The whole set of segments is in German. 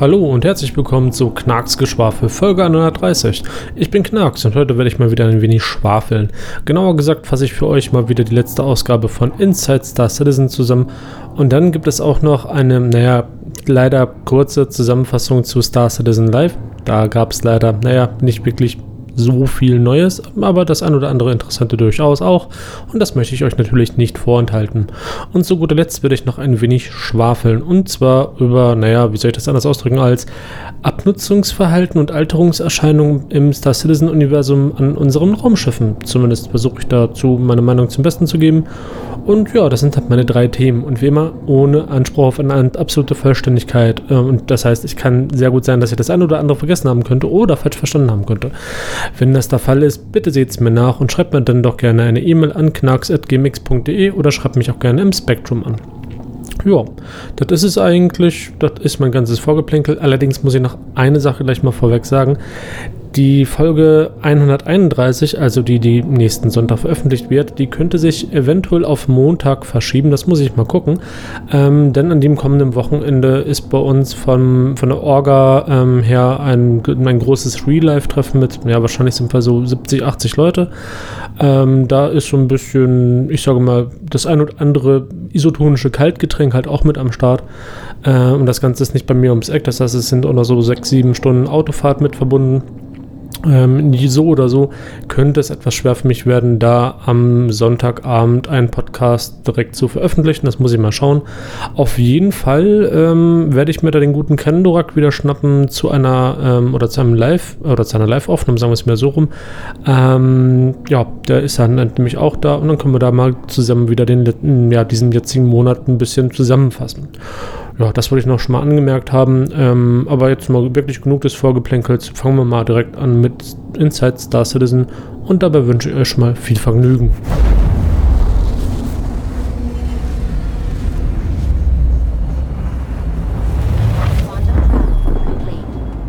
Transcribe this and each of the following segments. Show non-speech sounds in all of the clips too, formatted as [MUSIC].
Hallo und herzlich willkommen zu Knarks Geschwafel Folge 130. Ich bin Knarks und heute werde ich mal wieder ein wenig schwafeln. Genauer gesagt fasse ich für euch mal wieder die letzte Ausgabe von Inside Star Citizen zusammen und dann gibt es auch noch eine, naja, leider kurze Zusammenfassung zu Star Citizen Live. Da gab es leider, naja, nicht wirklich so viel Neues, aber das ein oder andere Interessante durchaus auch. Und das möchte ich euch natürlich nicht vorenthalten. Und zu guter Letzt werde ich noch ein wenig schwafeln. Und zwar über, naja, wie soll ich das anders ausdrücken, als Abnutzungsverhalten und Alterungserscheinungen im Star Citizen-Universum an unseren Raumschiffen. Zumindest versuche ich dazu meine Meinung zum Besten zu geben. Und ja, das sind halt meine drei Themen. Und wie immer ohne Anspruch auf eine absolute Vollständigkeit. Äh, und das heißt, ich kann sehr gut sein, dass ich das eine oder andere vergessen haben könnte oder falsch verstanden haben könnte. Wenn das der Fall ist, bitte seht es mir nach und schreibt mir dann doch gerne eine E-Mail an knacks.gmx.de oder schreibt mich auch gerne im Spektrum an. Ja, das ist es eigentlich. Das ist mein ganzes Vorgeplänkel. Allerdings muss ich noch eine Sache gleich mal vorweg sagen. Die Folge 131, also die, die nächsten Sonntag veröffentlicht wird, die könnte sich eventuell auf Montag verschieben. Das muss ich mal gucken. Ähm, denn an dem kommenden Wochenende ist bei uns von, von der Orga ähm, her ein, ein großes Real-Life-Treffen mit, ja, wahrscheinlich sind wir so 70, 80 Leute. Ähm, da ist so ein bisschen, ich sage mal, das ein oder andere isotonische Kaltgetränk halt auch mit am Start. Äh, und das Ganze ist nicht bei mir ums Eck. Das heißt, es sind auch noch so sechs, sieben Stunden Autofahrt mit verbunden. Ähm, so oder so könnte es etwas schwer für mich werden, da am Sonntagabend einen Podcast direkt zu veröffentlichen. Das muss ich mal schauen. Auf jeden Fall ähm, werde ich mir da den guten Kendorak wieder schnappen zu einer ähm, oder zu einem Live oder zu einer Live-Aufnahme, sagen wir es mir so rum. Ähm, ja, der ist dann nämlich auch da und dann können wir da mal zusammen wieder den, ja, diesen jetzigen Monat ein bisschen zusammenfassen ja, das wollte ich noch schon mal angemerkt haben. Ähm, aber jetzt mal wirklich genug des Vorgeplänkels. Fangen wir mal direkt an mit Inside Star Citizen und dabei wünsche ich euch schon mal viel Vergnügen.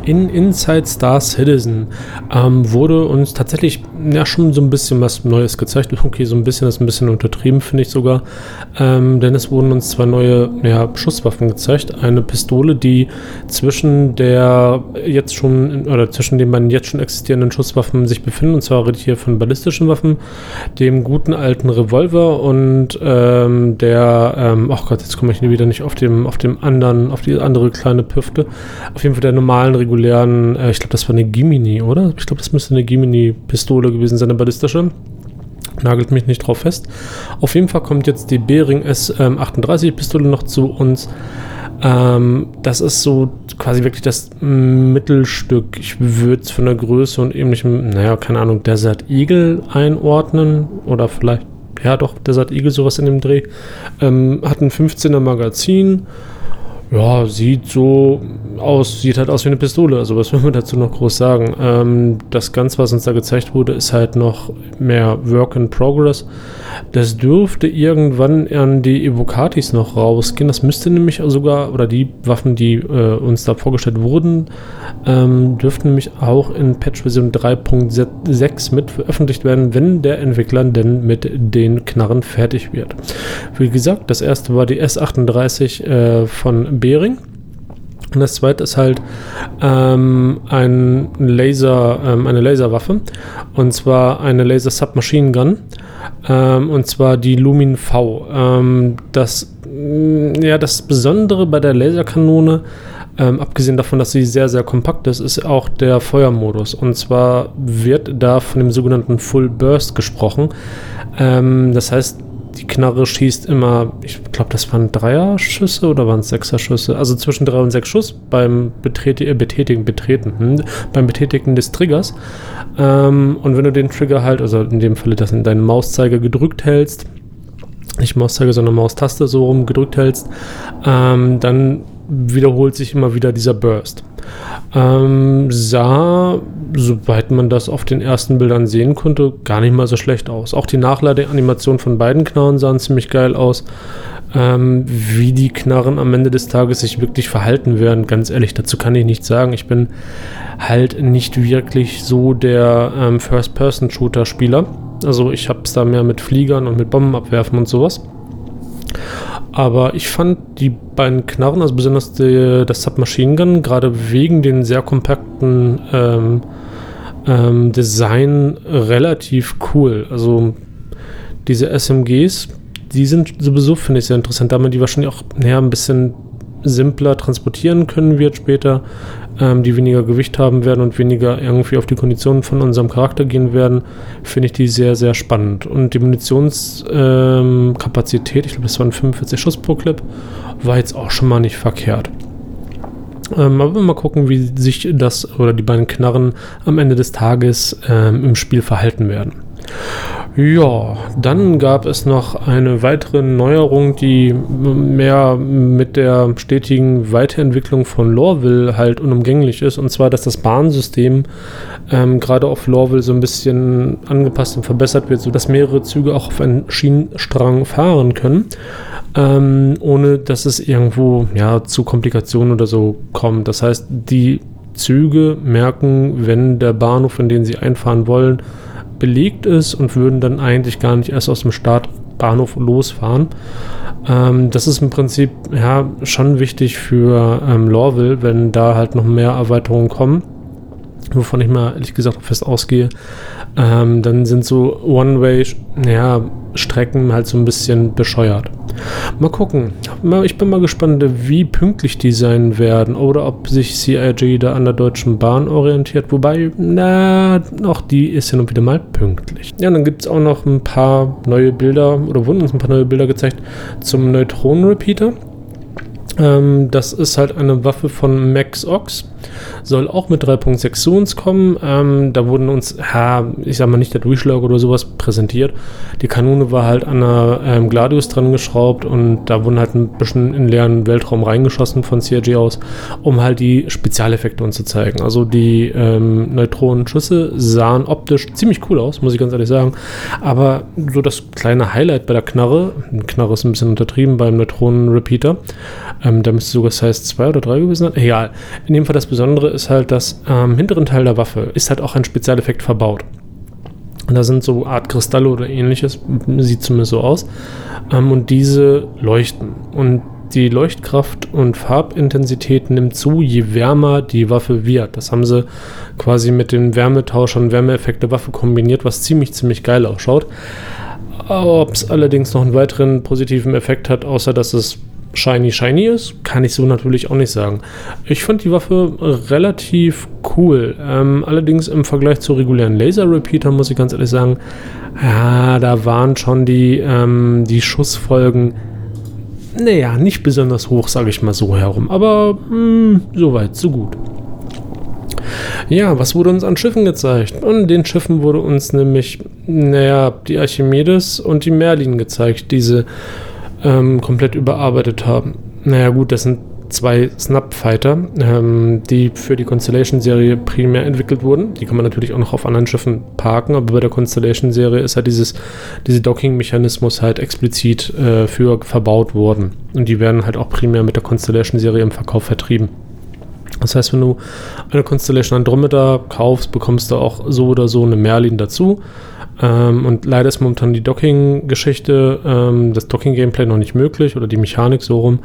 in Inside Star Citizen ähm, wurde uns tatsächlich ja schon so ein bisschen was Neues gezeigt. Okay, so ein bisschen ist ein bisschen untertrieben, finde ich sogar. Ähm, denn es wurden uns zwei neue ja, Schusswaffen gezeigt. Eine Pistole, die zwischen der jetzt schon oder zwischen den beiden jetzt schon existierenden Schusswaffen sich befinden. Und zwar rede ich hier von ballistischen Waffen, dem guten alten Revolver und ähm, der, ähm, ach Gott, jetzt komme ich wieder nicht auf dem, auf dem anderen, auf die andere kleine Püfte. Auf jeden Fall der normalen regulären regulären, äh, ich glaube, das war eine Gimini, oder? Ich glaube, das müsste eine Gimini-Pistole gewesen sein, eine ballistische. Nagelt mich nicht drauf fest. Auf jeden Fall kommt jetzt die Bering S38-Pistole ähm, noch zu uns. Ähm, das ist so quasi wirklich das Mittelstück. Ich würde es von der Größe und ähnlichem, naja, keine Ahnung, Desert Eagle einordnen. Oder vielleicht, ja doch, Desert Eagle, sowas in dem Dreh. Ähm, hat ein 15er Magazin. Ja, sieht so aus, sieht halt aus wie eine Pistole. Also was will man dazu noch groß sagen? Ähm, das Ganze, was uns da gezeigt wurde, ist halt noch mehr Work in Progress. Das dürfte irgendwann an die Evocatis noch rausgehen. Das müsste nämlich sogar, oder die Waffen, die äh, uns da vorgestellt wurden, ähm, dürften nämlich auch in Patch-Version 3.6 mit veröffentlicht werden, wenn der Entwickler denn mit den Knarren fertig wird. Wie gesagt, das erste war die S38 äh, von Bering. Und das zweite ist halt ähm, ein Laser, ähm, eine Laserwaffe. Und zwar eine Laser Submachine Gun. Ähm, und zwar die Lumin V. Ähm, das, mm, ja, das Besondere bei der Laserkanone, ähm, abgesehen davon, dass sie sehr, sehr kompakt ist, ist auch der Feuermodus. Und zwar wird da von dem sogenannten Full Burst gesprochen. Ähm, das heißt, die Knarre schießt immer, ich glaube, das waren Dreier-Schüsse oder waren es Sechser-Schüsse? Also zwischen drei und sechs Schuss beim Betreti äh, Betätigen, Betreten, hm, beim Betätigen des Triggers. Ähm, und wenn du den Trigger halt, also in dem Falle das in deinen Mauszeiger gedrückt hältst, nicht Mauszeiger, sondern Maustaste so rum gedrückt hältst, ähm, dann wiederholt sich immer wieder dieser Burst. Ähm, sah, soweit man das auf den ersten Bildern sehen konnte, gar nicht mal so schlecht aus. Auch die Nachladeanimation von beiden Knarren sahen ziemlich geil aus. Ähm, wie die Knarren am Ende des Tages sich wirklich verhalten werden, ganz ehrlich, dazu kann ich nichts sagen. Ich bin halt nicht wirklich so der ähm, First-Person-Shooter-Spieler. Also ich habe es da mehr mit Fliegern und mit Bomben abwerfen und sowas. Aber ich fand die beiden Knarren, also besonders die, das Submachine Gun, gerade wegen den sehr kompakten ähm, ähm, Design relativ cool. Also diese SMGs, die sind sowieso, finde ich, sehr interessant, da man die wahrscheinlich auch näher ein bisschen simpler transportieren können wird später, ähm, die weniger Gewicht haben werden und weniger irgendwie auf die Konditionen von unserem Charakter gehen werden, finde ich die sehr, sehr spannend. Und die Munitionskapazität, ähm, ich glaube, das waren 45 Schuss pro Clip, war jetzt auch schon mal nicht verkehrt. Ähm, aber mal gucken, wie sich das oder die beiden Knarren am Ende des Tages ähm, im Spiel verhalten werden. Ja, dann gab es noch eine weitere Neuerung, die mehr mit der stetigen Weiterentwicklung von Lorville halt unumgänglich ist. Und zwar, dass das Bahnsystem ähm, gerade auf Lorville so ein bisschen angepasst und verbessert wird, sodass mehrere Züge auch auf einen Schienenstrang fahren können. Ähm, ohne dass es irgendwo ja, zu Komplikationen oder so kommt. Das heißt, die Züge merken, wenn der Bahnhof, in den sie einfahren wollen, belegt ist und würden dann eigentlich gar nicht erst aus dem Startbahnhof losfahren. Ähm, das ist im Prinzip ja schon wichtig für ähm, Lorville, wenn da halt noch mehr Erweiterungen kommen wovon ich mal ehrlich gesagt fest ausgehe, ähm, dann sind so One-Way-Strecken halt so ein bisschen bescheuert. Mal gucken. Ich bin mal gespannt, wie pünktlich die sein werden oder ob sich CIG da an der Deutschen Bahn orientiert. Wobei, na, auch die ist ja noch wieder mal pünktlich. Ja, dann gibt es auch noch ein paar neue Bilder oder wurden uns ein paar neue Bilder gezeigt zum Neutronen-Repeater. Ähm, das ist halt eine Waffe von Max Ox. Soll auch mit 3.6 Soons kommen. Ähm, da wurden uns, ja, ich sag mal nicht der Durchschlag oder sowas präsentiert. Die Kanone war halt an einer ähm, Gladius dran geschraubt und da wurden halt ein bisschen in leeren Weltraum reingeschossen von CRG aus, um halt die Spezialeffekte uns zu zeigen. Also die ähm, Neutronenschüsse sahen optisch ziemlich cool aus, muss ich ganz ehrlich sagen. Aber so das kleine Highlight bei der Knarre, Knarre ist ein bisschen untertrieben beim Neutronenrepeater, ähm, da müsste sogar Size 2 oder 3 gewesen sein. Egal. In dem Fall das Besondere ist halt, dass am ähm, hinteren Teil der Waffe ist halt auch ein Spezialeffekt verbaut. Und da sind so Art Kristalle oder ähnliches, sieht zumindest so aus. Ähm, und diese leuchten. Und die Leuchtkraft und Farbintensität nimmt zu, je wärmer die Waffe wird. Das haben sie quasi mit den Wärmetauschern, Wärmeeffekt der Waffe kombiniert, was ziemlich, ziemlich geil ausschaut. Ob es allerdings noch einen weiteren positiven Effekt hat, außer dass es shiny shiny ist, kann ich so natürlich auch nicht sagen. Ich fand die Waffe relativ cool. Ähm, allerdings im Vergleich zu regulären Laser Repeater muss ich ganz ehrlich sagen, ja, da waren schon die, ähm, die Schussfolgen, naja, nicht besonders hoch, sage ich mal so herum. Aber mh, hm, so weit, so gut. Ja, was wurde uns an Schiffen gezeigt? An den Schiffen wurde uns nämlich, naja, die Archimedes und die Merlin gezeigt. Diese ähm, komplett überarbeitet haben. Naja gut, das sind zwei Snap-Fighter, ähm, die für die Constellation-Serie primär entwickelt wurden. Die kann man natürlich auch noch auf anderen Schiffen parken, aber bei der Constellation-Serie ist halt dieses, diese Docking-Mechanismus halt explizit äh, für verbaut worden. Und die werden halt auch primär mit der Constellation-Serie im Verkauf vertrieben. Das heißt, wenn du eine Constellation Andromeda kaufst, bekommst du auch so oder so eine Merlin dazu. Ähm, und leider ist momentan die Docking-Geschichte, ähm, das Docking-Gameplay noch nicht möglich oder die Mechanik so rum.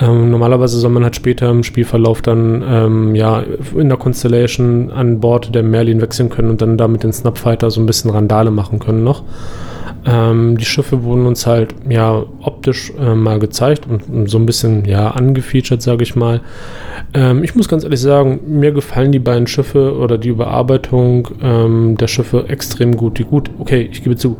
Ähm, normalerweise soll man halt später im Spielverlauf dann ähm, ja in der Constellation an Bord der Merlin wechseln können und dann da mit den Snapfighter so ein bisschen Randale machen können noch. Ähm, die Schiffe wurden uns halt ja optisch äh, mal gezeigt und so ein bisschen ja angefeatured, sage ich mal. Ähm, ich muss ganz ehrlich sagen, mir gefallen die beiden Schiffe oder die Überarbeitung ähm, der Schiffe extrem gut. Die gut, okay, ich gebe zu.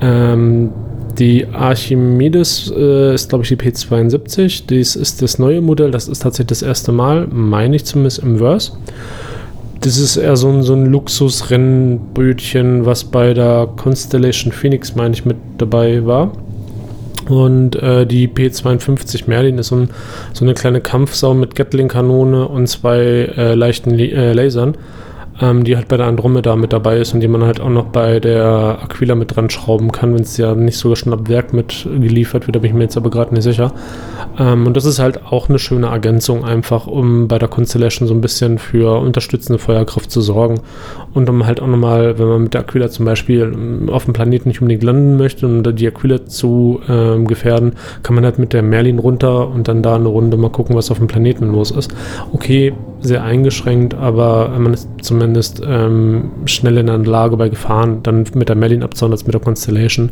Ähm, die Archimedes äh, ist, glaube ich, die P72. Dies ist das neue Modell. Das ist tatsächlich das erste Mal, meine ich zumindest im Verse. Das ist eher so ein, so ein Luxusrennbötchen, was bei der Constellation Phoenix, meine ich, mit dabei war. Und äh, die P52 Merlin ist so, ein, so, eine kleine Kampfsau mit Gatling-Kanone und zwei äh, leichten äh, Lasern. Ähm, die halt bei der Andromeda mit dabei ist und die man halt auch noch bei der Aquila mit dran schrauben kann, wenn es ja nicht sogar schon ab Werk mit geliefert wird, da bin ich mir jetzt aber gerade nicht sicher. Ähm, und das ist halt auch eine schöne Ergänzung, einfach um bei der Constellation so ein bisschen für unterstützende Feuerkraft zu sorgen und um halt auch nochmal, wenn man mit der Aquila zum Beispiel ähm, auf dem Planeten nicht unbedingt landen möchte und um die Aquila zu ähm, gefährden, kann man halt mit der Merlin runter und dann da eine Runde mal gucken, was auf dem Planeten los ist. Okay, sehr eingeschränkt, aber man ist zumindest ähm, schnell in der Lage bei Gefahren, dann mit der Merlin abzuhauen als mit der Constellation.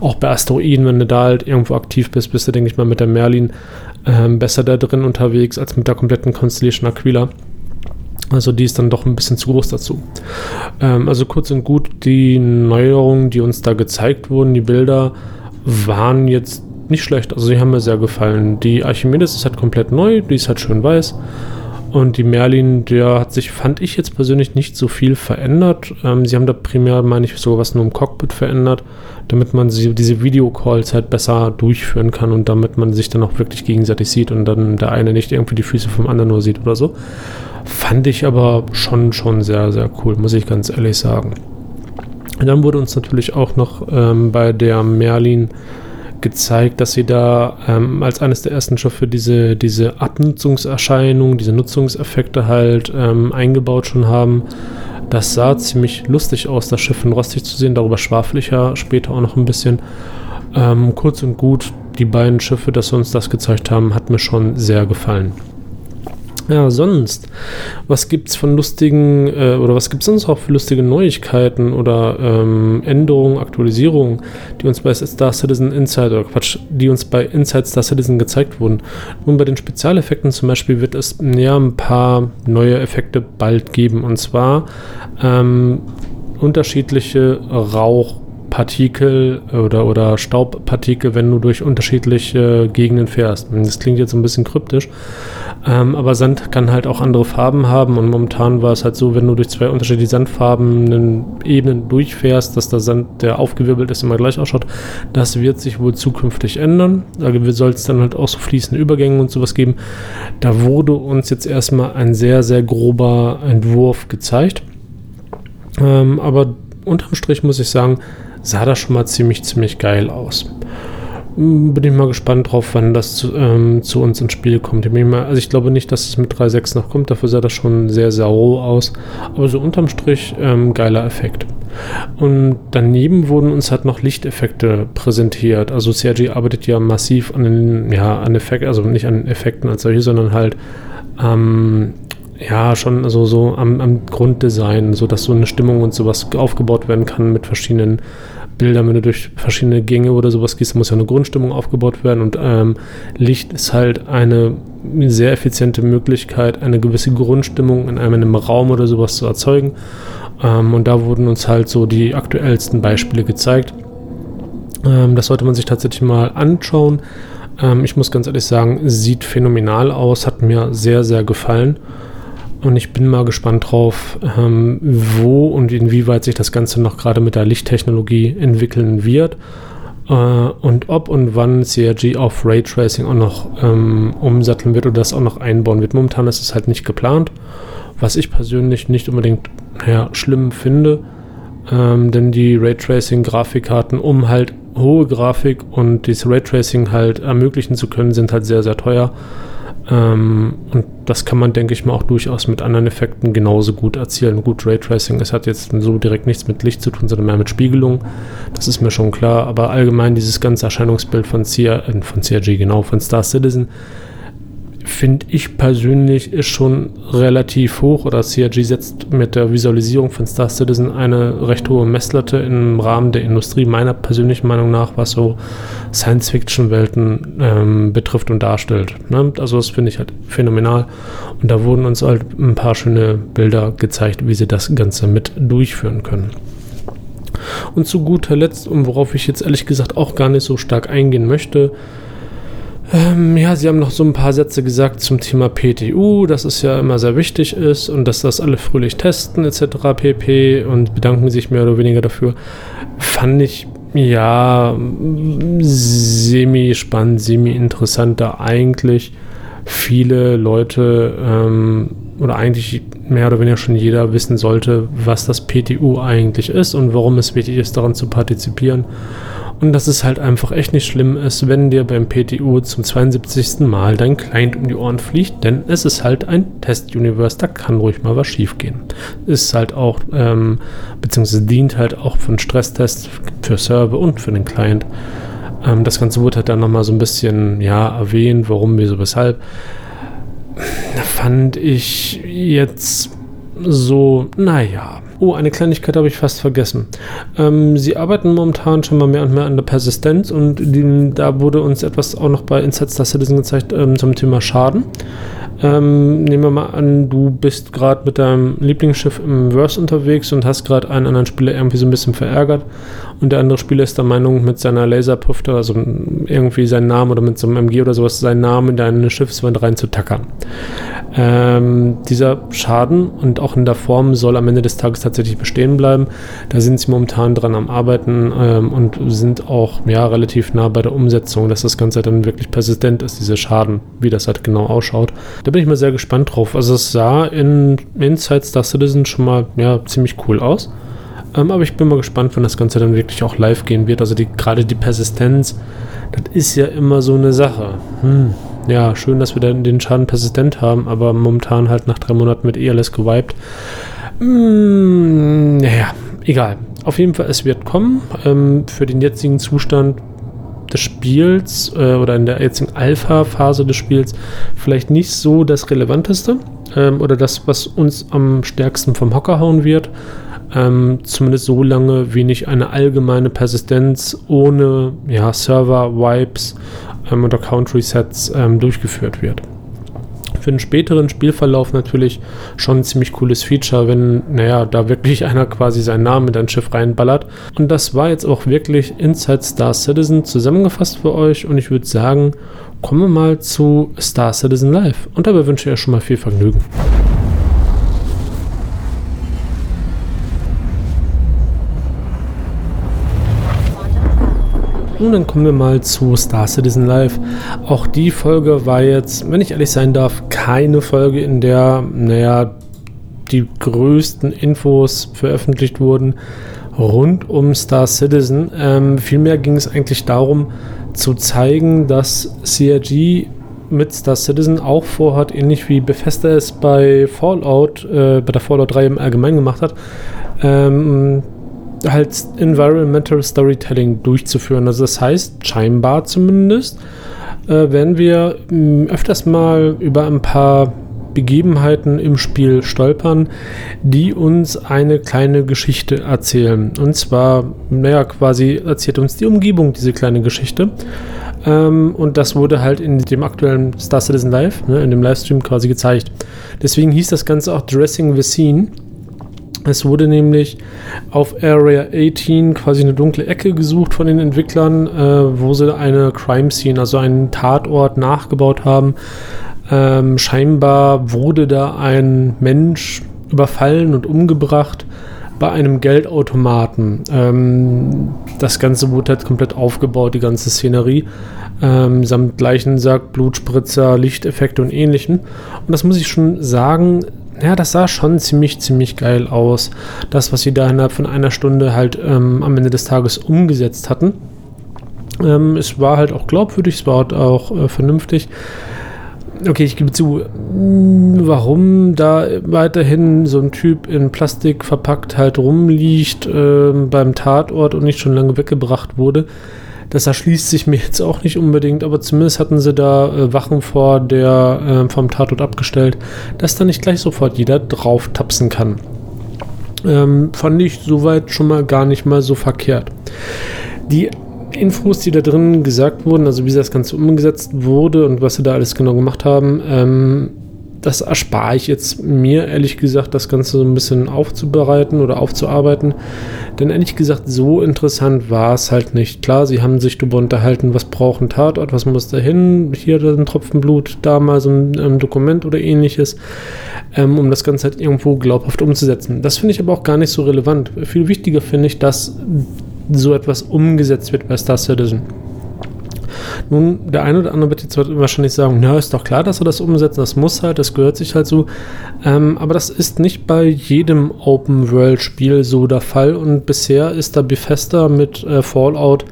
Auch bei Asteroiden, wenn du da halt irgendwo aktiv bist, bist du, denke ich mal, mit der Merlin ähm, besser da drin unterwegs als mit der kompletten Constellation Aquila. Also die ist dann doch ein bisschen zu groß dazu. Ähm, also kurz und gut, die Neuerungen, die uns da gezeigt wurden, die Bilder, waren jetzt nicht schlecht. Also sie haben mir sehr gefallen. Die Archimedes ist halt komplett neu, die ist halt schön weiß. Und die Merlin, der hat sich, fand ich jetzt persönlich nicht so viel verändert. Ähm, sie haben da primär, meine ich, so was nur im Cockpit verändert, damit man sie, diese Videocalls halt besser durchführen kann und damit man sich dann auch wirklich gegenseitig sieht und dann der eine nicht irgendwie die Füße vom anderen nur sieht oder so. Fand ich aber schon, schon sehr, sehr cool, muss ich ganz ehrlich sagen. Und dann wurde uns natürlich auch noch ähm, bei der Merlin gezeigt, dass sie da ähm, als eines der ersten Schiffe diese, diese Abnutzungserscheinungen, diese Nutzungseffekte halt ähm, eingebaut schon haben. Das sah ziemlich lustig aus, das Schiff in rostig zu sehen. Darüber schwafel ich ja später auch noch ein bisschen. Ähm, kurz und gut, die beiden Schiffe, dass sie uns das gezeigt haben, hat mir schon sehr gefallen. Ja, sonst, was gibt's von lustigen äh, oder was gibt's sonst auch für lustige Neuigkeiten oder ähm, Änderungen, Aktualisierungen, die uns bei Star Citizen Inside oder Quatsch, die uns bei Inside Star Citizen gezeigt wurden? Nun, bei den Spezialeffekten zum Beispiel wird es ja ein paar neue Effekte bald geben und zwar ähm, unterschiedliche Rauch- Partikel oder, oder Staubpartikel, wenn du durch unterschiedliche Gegenden fährst. Das klingt jetzt ein bisschen kryptisch, ähm, aber Sand kann halt auch andere Farben haben und momentan war es halt so, wenn du durch zwei unterschiedliche sandfarbenen Ebenen durchfährst, dass der Sand, der aufgewirbelt ist, immer gleich ausschaut. Das wird sich wohl zukünftig ändern. Da soll es dann halt auch so fließende Übergänge und sowas geben. Da wurde uns jetzt erstmal ein sehr, sehr grober Entwurf gezeigt. Ähm, aber unterm Strich muss ich sagen, sah das schon mal ziemlich, ziemlich geil aus. Hm, bin ich mal gespannt drauf, wann das zu, ähm, zu uns ins Spiel kommt. Ich mal, also ich glaube nicht, dass es mit 3.6 noch kommt, dafür sah das schon sehr, sehr roh aus. Aber so unterm Strich ähm, geiler Effekt. Und daneben wurden uns halt noch Lichteffekte präsentiert. Also CRG arbeitet ja massiv an den, ja, an Effekten, also nicht an Effekten als solche, sondern halt ähm, ja, schon also so am, am Grunddesign, so dass so eine Stimmung und sowas aufgebaut werden kann mit verschiedenen Bildern. Wenn du durch verschiedene Gänge oder sowas gehst, muss ja eine Grundstimmung aufgebaut werden und ähm, Licht ist halt eine sehr effiziente Möglichkeit, eine gewisse Grundstimmung in einem, in einem Raum oder sowas zu erzeugen. Ähm, und da wurden uns halt so die aktuellsten Beispiele gezeigt. Ähm, das sollte man sich tatsächlich mal anschauen. Ähm, ich muss ganz ehrlich sagen, sieht phänomenal aus, hat mir sehr, sehr gefallen. Und ich bin mal gespannt drauf, ähm, wo und inwieweit sich das Ganze noch gerade mit der Lichttechnologie entwickeln wird. Äh, und ob und wann CRG auf Raytracing auch noch ähm, umsatteln wird oder das auch noch einbauen wird. Momentan ist es halt nicht geplant, was ich persönlich nicht unbedingt naja, schlimm finde. Ähm, denn die Raytracing-Grafikkarten, um halt hohe Grafik und dieses Raytracing halt ermöglichen zu können, sind halt sehr, sehr teuer. Ähm, und das kann man, denke ich mal, auch durchaus mit anderen Effekten genauso gut erzielen. Gut, Raytracing, es hat jetzt so direkt nichts mit Licht zu tun, sondern mehr mit Spiegelung. Das ist mir schon klar. Aber allgemein dieses ganze Erscheinungsbild von, CR, äh, von CRG, genau, von Star Citizen, finde ich persönlich ist schon relativ hoch oder CRG setzt mit der Visualisierung von Star Citizen eine recht hohe Messlatte im Rahmen der Industrie, meiner persönlichen Meinung nach, was so Science-Fiction-Welten ähm, betrifft und darstellt. Ne? Also das finde ich halt phänomenal und da wurden uns halt ein paar schöne Bilder gezeigt, wie sie das Ganze mit durchführen können. Und zu guter Letzt, und worauf ich jetzt ehrlich gesagt auch gar nicht so stark eingehen möchte, ähm, ja, Sie haben noch so ein paar Sätze gesagt zum Thema PTU, dass es ja immer sehr wichtig ist und dass das alle fröhlich testen etc. pp. und bedanken sich mehr oder weniger dafür. Fand ich ja semi-spannend, semi-interessant, da eigentlich viele Leute ähm, oder eigentlich mehr oder weniger schon jeder wissen sollte, was das PTU eigentlich ist und warum es wichtig ist, daran zu partizipieren. Und dass es halt einfach echt nicht schlimm ist, wenn dir beim PTU zum 72. Mal dein Client um die Ohren fliegt, denn es ist halt ein Test-Universe, da kann ruhig mal was schiefgehen. Ist halt auch, ähm, beziehungsweise dient halt auch von Stresstests für Server und für den Client. Ähm, das Ganze wurde halt dann nochmal so ein bisschen, ja, erwähnt, warum, wieso, weshalb. Fand ich jetzt so, naja. Oh, eine Kleinigkeit habe ich fast vergessen. Ähm, sie arbeiten momentan schon mal mehr und mehr an der Persistenz und die, da wurde uns etwas auch noch bei Inside Star Citizen gezeigt ähm, zum Thema Schaden. Ähm, nehmen wir mal an, du bist gerade mit deinem Lieblingsschiff im Verse unterwegs und hast gerade einen anderen Spieler irgendwie so ein bisschen verärgert und der andere Spieler ist der Meinung, mit seiner Laserpufte, also irgendwie seinen Namen oder mit so einem MG oder sowas, seinen Namen in deine Schiffswand reinzutackern. Ähm, dieser Schaden und auch in der Form soll am Ende des Tages tatsächlich bestehen bleiben. Da sind sie momentan dran am Arbeiten ähm, und sind auch ja, relativ nah bei der Umsetzung, dass das Ganze dann wirklich persistent ist, dieser Schaden, wie das halt genau ausschaut. Da bin ich mal sehr gespannt drauf. Also es sah in Inside Star Citizen schon mal ja, ziemlich cool aus. Ähm, aber ich bin mal gespannt, wenn das Ganze dann wirklich auch live gehen wird. Also die, gerade die Persistenz, das ist ja immer so eine Sache. Hm. Ja, schön, dass wir dann den Schaden persistent haben, aber momentan halt nach drei Monaten mit ELS gewiped. Hm, naja, egal. Auf jeden Fall, es wird kommen. Ähm, für den jetzigen Zustand des Spiels äh, oder in der jetzigen Alpha-Phase des Spiels vielleicht nicht so das Relevanteste ähm, oder das, was uns am stärksten vom Hocker hauen wird ähm, zumindest so lange, wie nicht eine allgemeine Persistenz ohne ja, Server-Wipes ähm, oder Count-Resets ähm, durchgeführt wird. Für den späteren Spielverlauf natürlich schon ein ziemlich cooles Feature, wenn, naja, da wirklich [LAUGHS] einer quasi seinen Namen in dein Schiff reinballert. Und das war jetzt auch wirklich Inside Star Citizen zusammengefasst für euch und ich würde sagen, kommen wir mal zu Star Citizen Live. Und dabei wünsche ich euch schon mal viel Vergnügen. Und dann kommen wir mal zu Star Citizen Live. Auch die Folge war jetzt, wenn ich ehrlich sein darf, keine Folge, in der, naja, die größten Infos veröffentlicht wurden rund um Star Citizen. Ähm, vielmehr ging es eigentlich darum, zu zeigen, dass CRG mit Star Citizen auch vorhat, ähnlich wie Bethesda es bei Fallout, äh, bei der Fallout 3 im Allgemeinen gemacht hat, ähm, halt Environmental Storytelling durchzuführen. Also das heißt, scheinbar zumindest, äh, werden wir mh, hm, öfters mal über ein paar Begebenheiten im Spiel stolpern, die uns eine kleine Geschichte erzählen. Und zwar, naja, quasi erzählt uns die Umgebung diese kleine Geschichte. Ähm, und das wurde halt in dem aktuellen Star Citizen Live, ne, in dem Livestream quasi gezeigt. Deswegen hieß das Ganze auch Dressing the Scene. Es wurde nämlich auf Area 18 quasi eine dunkle Ecke gesucht von den Entwicklern, äh, wo sie eine Crime Scene, also einen Tatort nachgebaut haben. Ähm, scheinbar wurde da ein Mensch überfallen und umgebracht bei einem Geldautomaten. Ähm, das Ganze wurde halt komplett aufgebaut, die ganze Szenerie, ähm, samt Leichensack, Blutspritzer, Lichteffekte und ähnlichen. Und das muss ich schon sagen, ja, das sah schon ziemlich, ziemlich geil aus. Das, was sie da innerhalb von einer Stunde halt ähm, am Ende des Tages umgesetzt hatten. Ähm, es war halt auch glaubwürdig, es war halt auch äh, vernünftig. Okay, ich gebe zu, warum da weiterhin so ein Typ in Plastik verpackt halt rumliegt äh, beim Tatort und nicht schon lange weggebracht wurde das erschließt sich mir jetzt auch nicht unbedingt, aber zumindest hatten sie da äh, Wachen vor der äh, vom Tatort abgestellt, dass da nicht gleich sofort jeder drauf tapsen kann. Ähm, fand ich soweit schon mal gar nicht mal so verkehrt. Die Infos, die da drin gesagt wurden, also wie das Ganze umgesetzt wurde und was sie da alles genau gemacht haben, ähm, das erspare ich jetzt mir, ehrlich gesagt, das Ganze so ein bisschen aufzubereiten oder aufzuarbeiten. Denn ehrlich gesagt, so interessant war es halt nicht. Klar, sie haben sich darüber unterhalten, was braucht ein Tatort, was muss da hin, hier ein Tropfen Blut, da mal so ein, ein Dokument oder ähnliches, ähm, um das Ganze halt irgendwo glaubhaft umzusetzen. Das finde ich aber auch gar nicht so relevant. Viel wichtiger finde ich, dass so etwas umgesetzt wird bei Star Citizen. Nun, der eine oder andere wird jetzt wahrscheinlich sagen, na, ist doch klar, dass er das umsetzt, das muss halt, das gehört sich halt so. Ähm, aber das ist nicht bei jedem Open-World-Spiel so der Fall und bisher ist da Bethesda mit äh, Fallout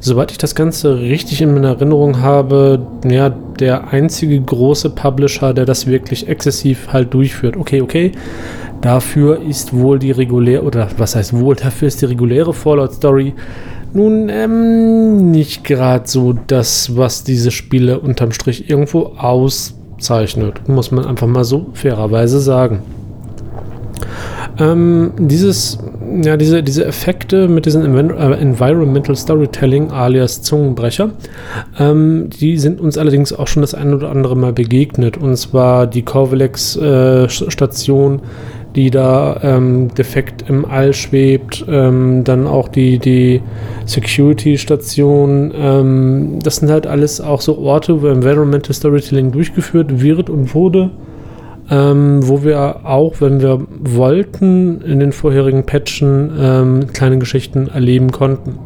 soweit ich das Ganze richtig in meiner Erinnerung habe, ja, der einzige große Publisher, der das wirklich exzessiv halt durchführt. Okay, okay. Dafür ist wohl die reguläre, oder was heißt wohl, dafür ist die reguläre Fallout-Story nun ähm, nicht gerade so das, was diese Spiele unterm Strich irgendwo auszeichnet. Muss man einfach mal so fairerweise sagen. Ähm, dieses ja, diese, diese Effekte mit diesem äh, Environmental Storytelling alias Zungenbrecher, ähm, die sind uns allerdings auch schon das ein oder andere Mal begegnet. Und zwar die Corvalex-Station, äh, die da ähm, defekt im All schwebt, ähm, dann auch die, die Security-Station. Ähm, das sind halt alles auch so Orte, wo Environmental Storytelling durchgeführt wird und wurde ähm, wo wir auch, wenn wir wollten, in den vorherigen Patchen ähm, kleine Geschichten erleben konnten.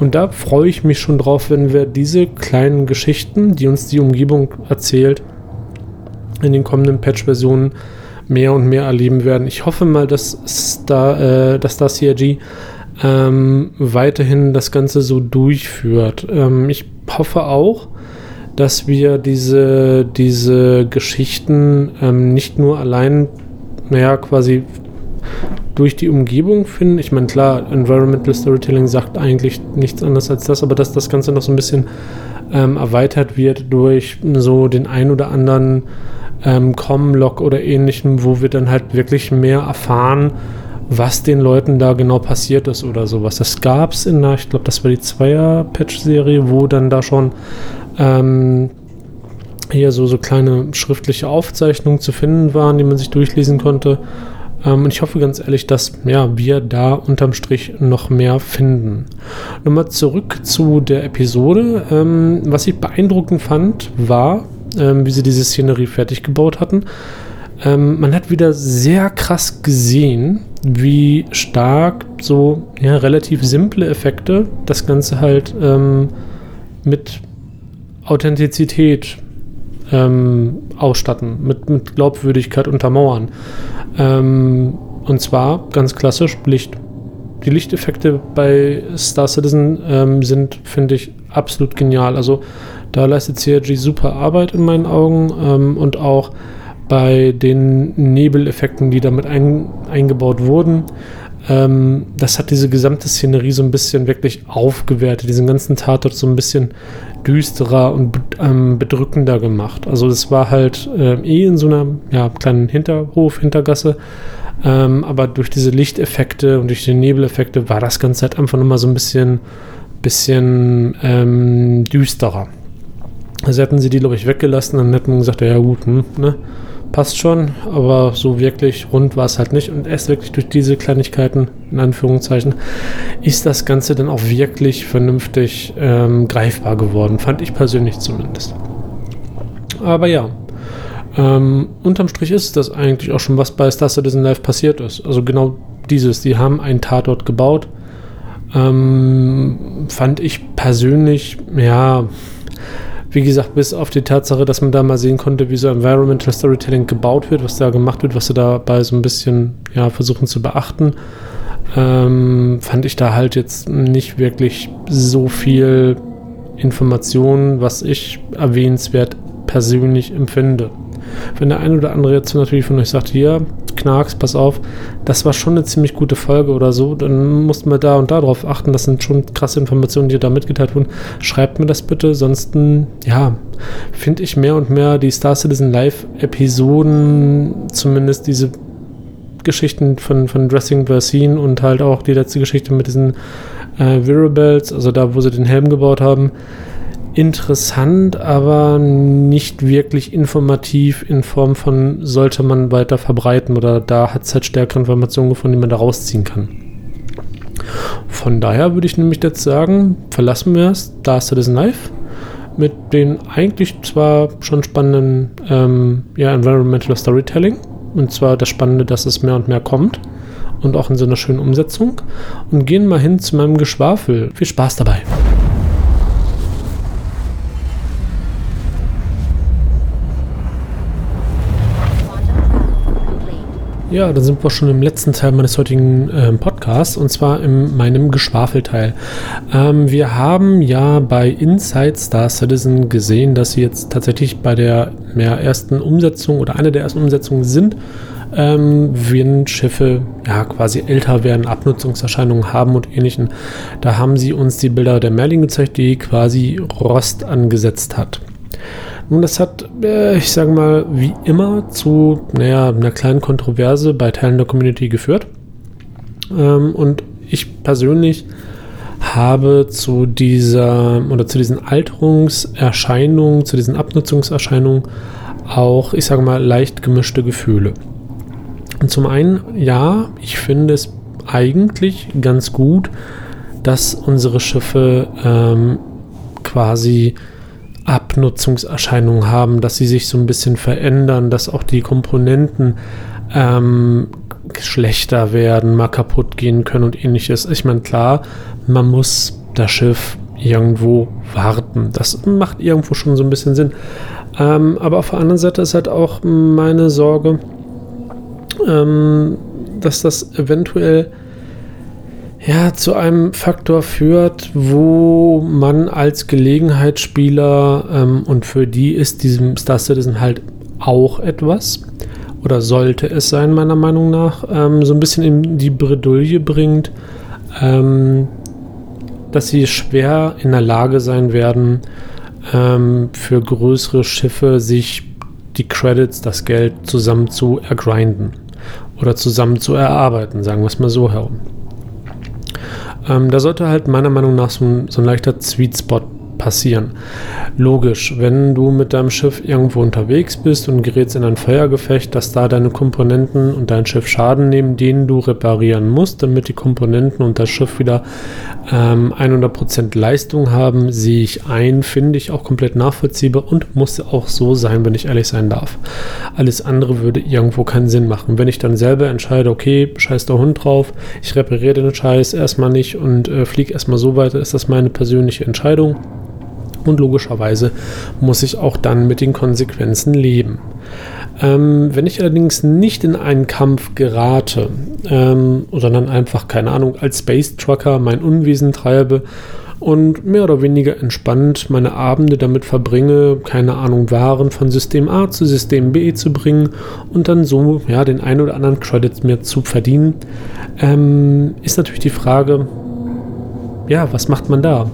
Und da freue ich mich schon drauf, wenn wir diese kleinen Geschichten, die uns die Umgebung erzählt, in den kommenden Patch-Versionen mehr und mehr erleben werden. Ich hoffe mal, dass Star, äh, dass Star CRG ähm, weiterhin das Ganze so durchführt. Ähm, ich hoffe auch, dass wir diese, diese Geschichten ähm, nicht nur allein, naja, quasi durch die Umgebung finden. Ich meine, klar, Environmental Storytelling sagt eigentlich nichts anderes als das, aber dass das Ganze noch so ein bisschen ähm, erweitert wird durch so den ein oder anderen ähm, Com-Log oder ähnlichem, wo wir dann halt wirklich mehr erfahren, was den Leuten da genau passiert ist oder sowas. Das gab es in der, ich glaube, das war die Zweier-Patch-Serie, wo dann da schon ähm, hier so, so kleine schriftliche Aufzeichnungen zu finden waren, die man sich durchlesen konnte. Ähm, und ich hoffe ganz ehrlich, dass ja, wir da unterm Strich noch mehr finden. Nochmal zurück zu der Episode. Ähm, was ich beeindruckend fand, war, ähm, wie sie diese Szenerie fertig gebaut hatten. Ähm, man hat wieder sehr krass gesehen, wie stark so ja, relativ simple Effekte das Ganze halt ähm, mit Authentizität ähm, ausstatten, mit, mit Glaubwürdigkeit untermauern. Ähm, und zwar ganz klassisch Licht. Die Lichteffekte bei Star Citizen ähm, sind, finde ich, absolut genial. Also da leistet CRG super Arbeit in meinen Augen ähm, und auch bei den Nebeleffekten, die damit ein, eingebaut wurden. Ähm, das hat diese gesamte Szenerie so ein bisschen wirklich aufgewertet, diesen ganzen Tatort so ein bisschen düsterer und ähm, bedrückender gemacht. Also das war halt äh, eh in so einer ja, kleinen Hinterhof, Hintergasse. Ähm, aber durch diese Lichteffekte und durch die Nebeleffekte war das Ganze halt einfach nochmal so ein bisschen, bisschen ähm, düsterer. Also hätten sie die, glaube ich, weggelassen, dann hätten wir gesagt, ja gut, hm, ne? passt schon, aber so wirklich rund war es halt nicht. Und erst wirklich durch diese Kleinigkeiten, in Anführungszeichen, ist das Ganze dann auch wirklich vernünftig ähm, greifbar geworden. Fand ich persönlich zumindest. Aber ja, ähm, unterm Strich ist das eigentlich auch schon, was bei Star Citizen Live passiert ist. Also genau dieses, die haben einen Tatort gebaut. Ähm, fand ich persönlich, ja, wie gesagt, bis auf die Tatsache, dass man da mal sehen konnte, wie so Environmental Storytelling gebaut wird, was da gemacht wird, was sie dabei so ein bisschen ja, versuchen zu beachten, ähm, fand ich da halt jetzt nicht wirklich so viel Information, was ich erwähnenswert persönlich empfinde. Wenn der eine oder andere jetzt natürlich von euch sagt, hier, Knarks, pass auf, das war schon eine ziemlich gute Folge oder so, dann mussten wir da und da drauf achten. Das sind schon krasse Informationen, die da mitgeteilt wurden. Schreibt mir das bitte, ansonsten, ja, finde ich mehr und mehr die Star Citizen Live-Episoden, zumindest diese Geschichten von, von Dressing Versine und halt auch die letzte Geschichte mit diesen äh, Virabels, also da, wo sie den Helm gebaut haben, interessant, aber nicht wirklich informativ in Form von sollte man weiter verbreiten oder da hat es halt stärkere Informationen gefunden, die man da rausziehen kann. Von daher würde ich nämlich jetzt sagen, verlassen wir es, Star Citizen Live mit den eigentlich zwar schon spannenden ähm, ja, Environmental Storytelling und zwar das Spannende, dass es mehr und mehr kommt und auch in so einer schönen Umsetzung und gehen mal hin zu meinem Geschwafel. Viel Spaß dabei! Ja, dann sind wir schon im letzten Teil meines heutigen äh, Podcasts und zwar in meinem Geschwafelteil. Ähm, wir haben ja bei Inside Star Citizen gesehen, dass sie jetzt tatsächlich bei der ja, ersten Umsetzung oder einer der ersten Umsetzungen sind, ähm, wenn Schiffe ja quasi älter werden, Abnutzungserscheinungen haben und ähnlichen. Da haben sie uns die Bilder der Merlin gezeigt, die quasi Rost angesetzt hat. Nun, das hat, äh, ich sage mal, wie immer zu naja, einer kleinen Kontroverse bei Teilen der Community geführt. Ähm, und ich persönlich habe zu dieser oder zu diesen Alterungserscheinungen, zu diesen Abnutzungserscheinungen auch, ich sage mal, leicht gemischte Gefühle. Und zum einen, ja, ich finde es eigentlich ganz gut, dass unsere Schiffe ähm, quasi Abnutzungserscheinungen haben, dass sie sich so ein bisschen verändern, dass auch die Komponenten ähm, schlechter werden, mal kaputt gehen können und ähnliches. Ich meine, klar, man muss das Schiff irgendwo warten. Das macht irgendwo schon so ein bisschen Sinn. Ähm, aber auf der anderen Seite ist halt auch meine Sorge, ähm, dass das eventuell ja, zu einem Faktor führt, wo man als Gelegenheitsspieler ähm, und für die ist diesem Star Citizen halt auch etwas oder sollte es sein, meiner Meinung nach, ähm, so ein bisschen in die Bredouille bringt, ähm, dass sie schwer in der Lage sein werden, ähm, für größere Schiffe sich die Credits, das Geld zusammen zu ergrinden oder zusammen zu erarbeiten, sagen wir es mal so herum. Ähm, da sollte halt meiner Meinung nach so ein, so ein leichter Sweet Spot passieren. Logisch, wenn du mit deinem Schiff irgendwo unterwegs bist und gerätst in ein Feuergefecht, dass da deine Komponenten und dein Schiff Schaden nehmen, den du reparieren musst, damit die Komponenten und das Schiff wieder ähm, 100% Leistung haben, sehe ich ein, finde ich auch komplett nachvollziehbar und muss auch so sein, wenn ich ehrlich sein darf. Alles andere würde irgendwo keinen Sinn machen. Wenn ich dann selber entscheide, okay, scheiß der Hund drauf, ich repariere den Scheiß erstmal nicht und äh, fliege erstmal so weiter, ist das meine persönliche Entscheidung und logischerweise muss ich auch dann mit den Konsequenzen leben. Ähm, wenn ich allerdings nicht in einen Kampf gerate, ähm, sondern einfach, keine Ahnung, als Space Trucker mein Unwesen treibe und mehr oder weniger entspannt meine Abende damit verbringe, keine Ahnung, Waren von System A zu System B zu bringen und dann so ja, den ein oder anderen Credit mir zu verdienen, ähm, ist natürlich die Frage, ja, was macht man da?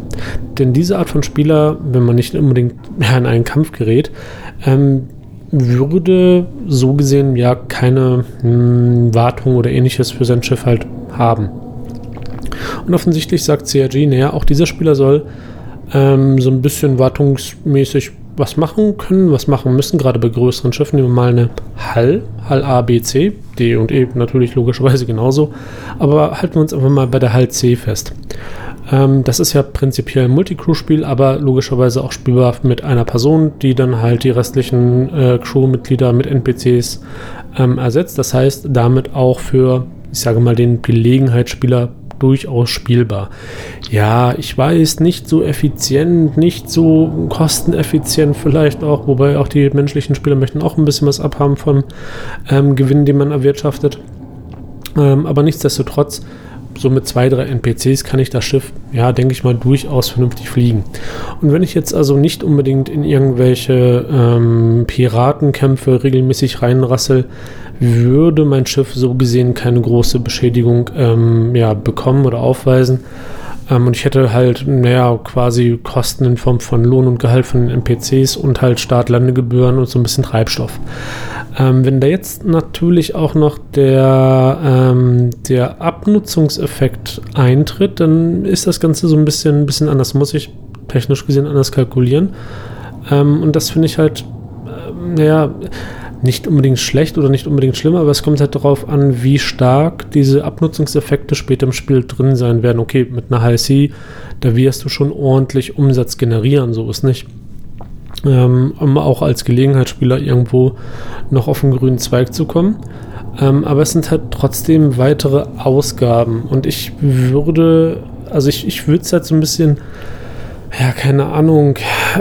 Denn diese Art von Spieler, wenn man nicht unbedingt in einen Kampf gerät, ähm, würde so gesehen ja keine mh, hm, Wartung oder ähnliches für sein Schiff halt haben. Und offensichtlich sagt CRG, naja, auch dieser Spieler soll ähm, so ein bisschen wartungsmäßig was machen können, was machen müssen, gerade bei größeren Schiffen. Nehmen wir mal eine Hall, Hall A, B, C, D und E natürlich logischerweise genauso. Aber halten wir uns einfach mal bei der Hall C fest. Ähm, das ist ja prinzipiell ein Multicrew-Spiel, aber logischerweise auch spielbar mit einer Person, die dann halt die restlichen äh, Crewmitglieder mit NPCs ähm, ersetzt. Das heißt, damit auch für, ich sage mal, den Gelegenheitsspieler durchaus spielbar. Ja, ich weiß, nicht so effizient, nicht so kosteneffizient vielleicht auch, wobei auch die menschlichen Spieler möchten auch ein bisschen was abhaben vom ähm, Gewinn, den man erwirtschaftet. Ähm, aber nichtsdestotrotz so mit zwei, drei NPCs kann ich das Schiff, ja, denke ich mal, durchaus vernünftig fliegen. Und wenn ich jetzt also nicht unbedingt in irgendwelche ähm, Piratenkämpfe regelmäßig reinrassel, würde mein Schiff so gesehen keine große Beschädigung ähm, ja, bekommen oder aufweisen. Ähm, und ich hätte halt, naja, quasi Kosten in Form von Lohn und Gehalt von den NPCs und halt Start-Landegebühren und so ein bisschen Treibstoff. Ähm, wenn da jetzt natürlich auch noch der, ähm, der Abnutzungseffekt eintritt, dann ist das Ganze so ein bisschen, bisschen anders. Muss ich technisch gesehen anders kalkulieren. Ähm, und das finde ich halt, äh, naja, nicht unbedingt schlecht oder nicht unbedingt schlimm, aber es kommt halt darauf an, wie stark diese Abnutzungseffekte später im Spiel drin sein werden. Okay, mit einer HSC, da wirst du schon ordentlich Umsatz generieren, so ist nicht. Ähm, um auch als Gelegenheitsspieler irgendwo noch auf den grünen Zweig zu kommen. Ähm, aber es sind halt trotzdem weitere Ausgaben und ich würde, also ich, ich würde es halt so ein bisschen ja, keine Ahnung,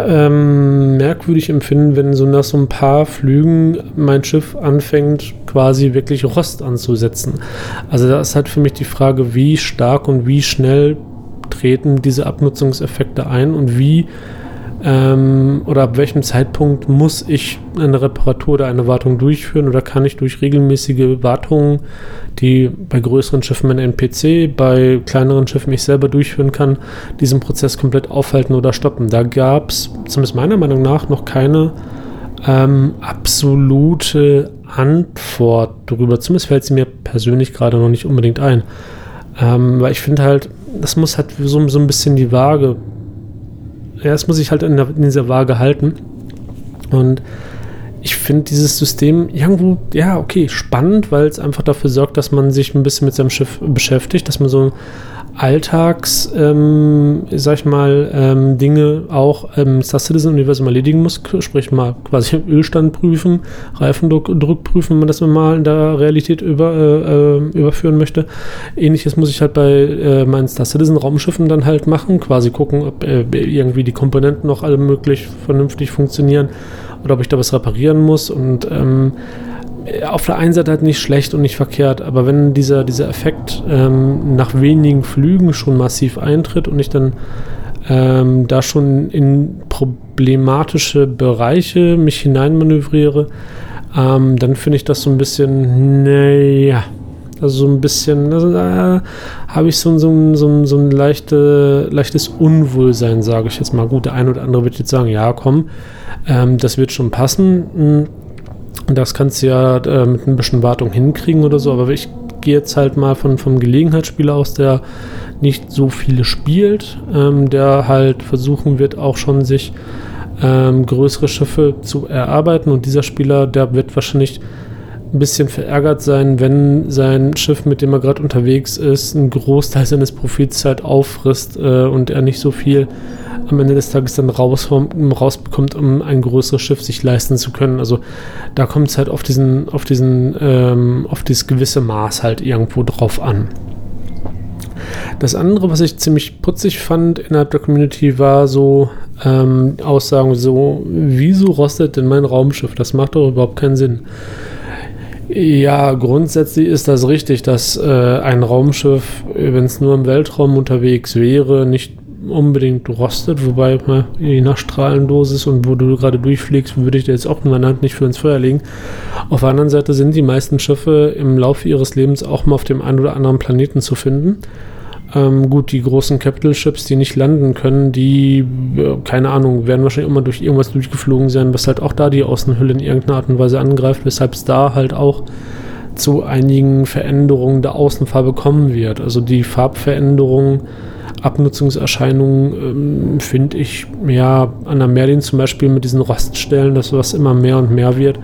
ähm, merkwürdig empfinden, wenn so nach so ein paar Flügen mein Schiff anfängt, quasi wirklich Rost anzusetzen. Also da ist halt für mich die Frage, wie stark und wie schnell treten diese Abnutzungseffekte ein und wie ähm, oder ab welchem Zeitpunkt muss ich eine Reparatur oder eine Wartung durchführen oder kann ich durch regelmäßige Wartungen, die bei größeren Schiffen ein NPC, bei kleineren Schiffen ich selber durchführen kann, diesen Prozess komplett aufhalten oder stoppen. Da gab es, zumindest meiner Meinung nach, noch keine ähm, absolute Antwort darüber. Zumindest fällt sie mir persönlich gerade noch nicht unbedingt ein. Ähm, weil ich finde halt, das muss halt so, so ein bisschen die Waage es muss sich halt in, der, in dieser Waage halten. Und ich finde dieses System irgendwo, ja, okay, spannend, weil es einfach dafür sorgt, dass man sich ein bisschen mit seinem Schiff beschäftigt, dass man so Alltags, ähm, sag ich mal, ähm, Dinge auch im Star Citizen Universum erledigen muss, sprich mal quasi Ölstand prüfen, Reifendruck prüfen, wenn man das mal in der Realität über, äh, äh, überführen möchte. Ähnliches muss ich halt bei äh, meinen Star Citizen Raumschiffen dann halt machen, quasi gucken, ob äh, irgendwie die Komponenten noch alle möglich vernünftig funktionieren oder ob ich da was reparieren muss und ähm, auf der einen Seite halt nicht schlecht und nicht verkehrt, aber wenn dieser, dieser Effekt ähm, nach wenigen Flügen schon massiv eintritt und ich dann ähm, da schon in problematische Bereiche mich hineinmanövriere, ähm, dann finde ich das so ein bisschen, naja, also so ein bisschen, also da habe ich so, so, so, so ein leichte, leichtes Unwohlsein, sage ich jetzt mal. Gut, der eine oder andere wird jetzt sagen, ja, komm, ähm, das wird schon passen. Das kannst du ja äh, mit ein bisschen Wartung hinkriegen oder so, aber ich gehe jetzt halt mal von, vom Gelegenheitsspieler aus, der nicht so viele spielt, ähm, der halt versuchen wird, auch schon sich ähm, größere Schiffe zu erarbeiten. Und dieser Spieler, der wird wahrscheinlich ein bisschen verärgert sein, wenn sein Schiff, mit dem er gerade unterwegs ist, einen Großteil seines Profits halt auffrisst äh, und er nicht so viel am Ende des Tages dann raus, rausbekommt, um ein größeres Schiff sich leisten zu können. Also da kommt es halt auf diesen, auf diesen, ähm, auf dieses gewisse Maß halt irgendwo drauf an. Das andere, was ich ziemlich putzig fand innerhalb der Community, war so ähm, Aussagen so, wieso rostet denn mein Raumschiff? Das macht doch überhaupt keinen Sinn. Ja, grundsätzlich ist das richtig, dass äh, ein Raumschiff, wenn es nur im Weltraum unterwegs wäre, nicht unbedingt rostet, wobei je nach Strahlendosis und wo du gerade durchfliegst, würde ich dir jetzt auch in meiner Hand nicht für ins Feuer legen. Auf der anderen Seite sind die meisten Schiffe im Laufe ihres Lebens auch mal auf dem einen oder anderen Planeten zu finden. Ähm, gut, die großen Capital Ships, die nicht landen können, die, äh, keine Ahnung, werden wahrscheinlich immer durch irgendwas durchgeflogen sein, was halt auch da die Außenhülle in irgendeiner Art und Weise angreift, weshalb es da halt auch zu einigen Veränderungen der Außenfarbe kommen wird. Also die Farbveränderungen Abnutzungserscheinungen ähm, finde ich, ja, an der Merlin zum Beispiel mit diesen Roststellen, das was immer mehr und mehr wird,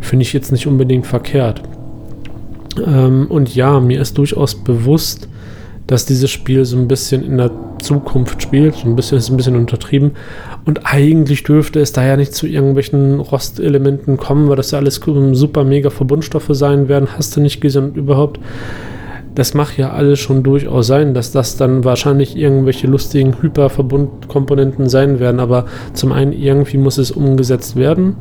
finde ich jetzt nicht unbedingt verkehrt. Ähm, und ja, mir ist durchaus bewusst, dass dieses Spiel so ein bisschen in der Zukunft spielt, so ein bisschen ist ein bisschen untertrieben. Und eigentlich dürfte es da ja nicht zu irgendwelchen Rostelementen kommen, weil das ja alles super mega Verbundstoffe sein werden, hast du nicht gesehen überhaupt das macht ja alles schon durchaus sein, dass das dann wahrscheinlich irgendwelche lustigen Hyperverbundkomponenten sein werden. Aber zum einen irgendwie muss es umgesetzt werden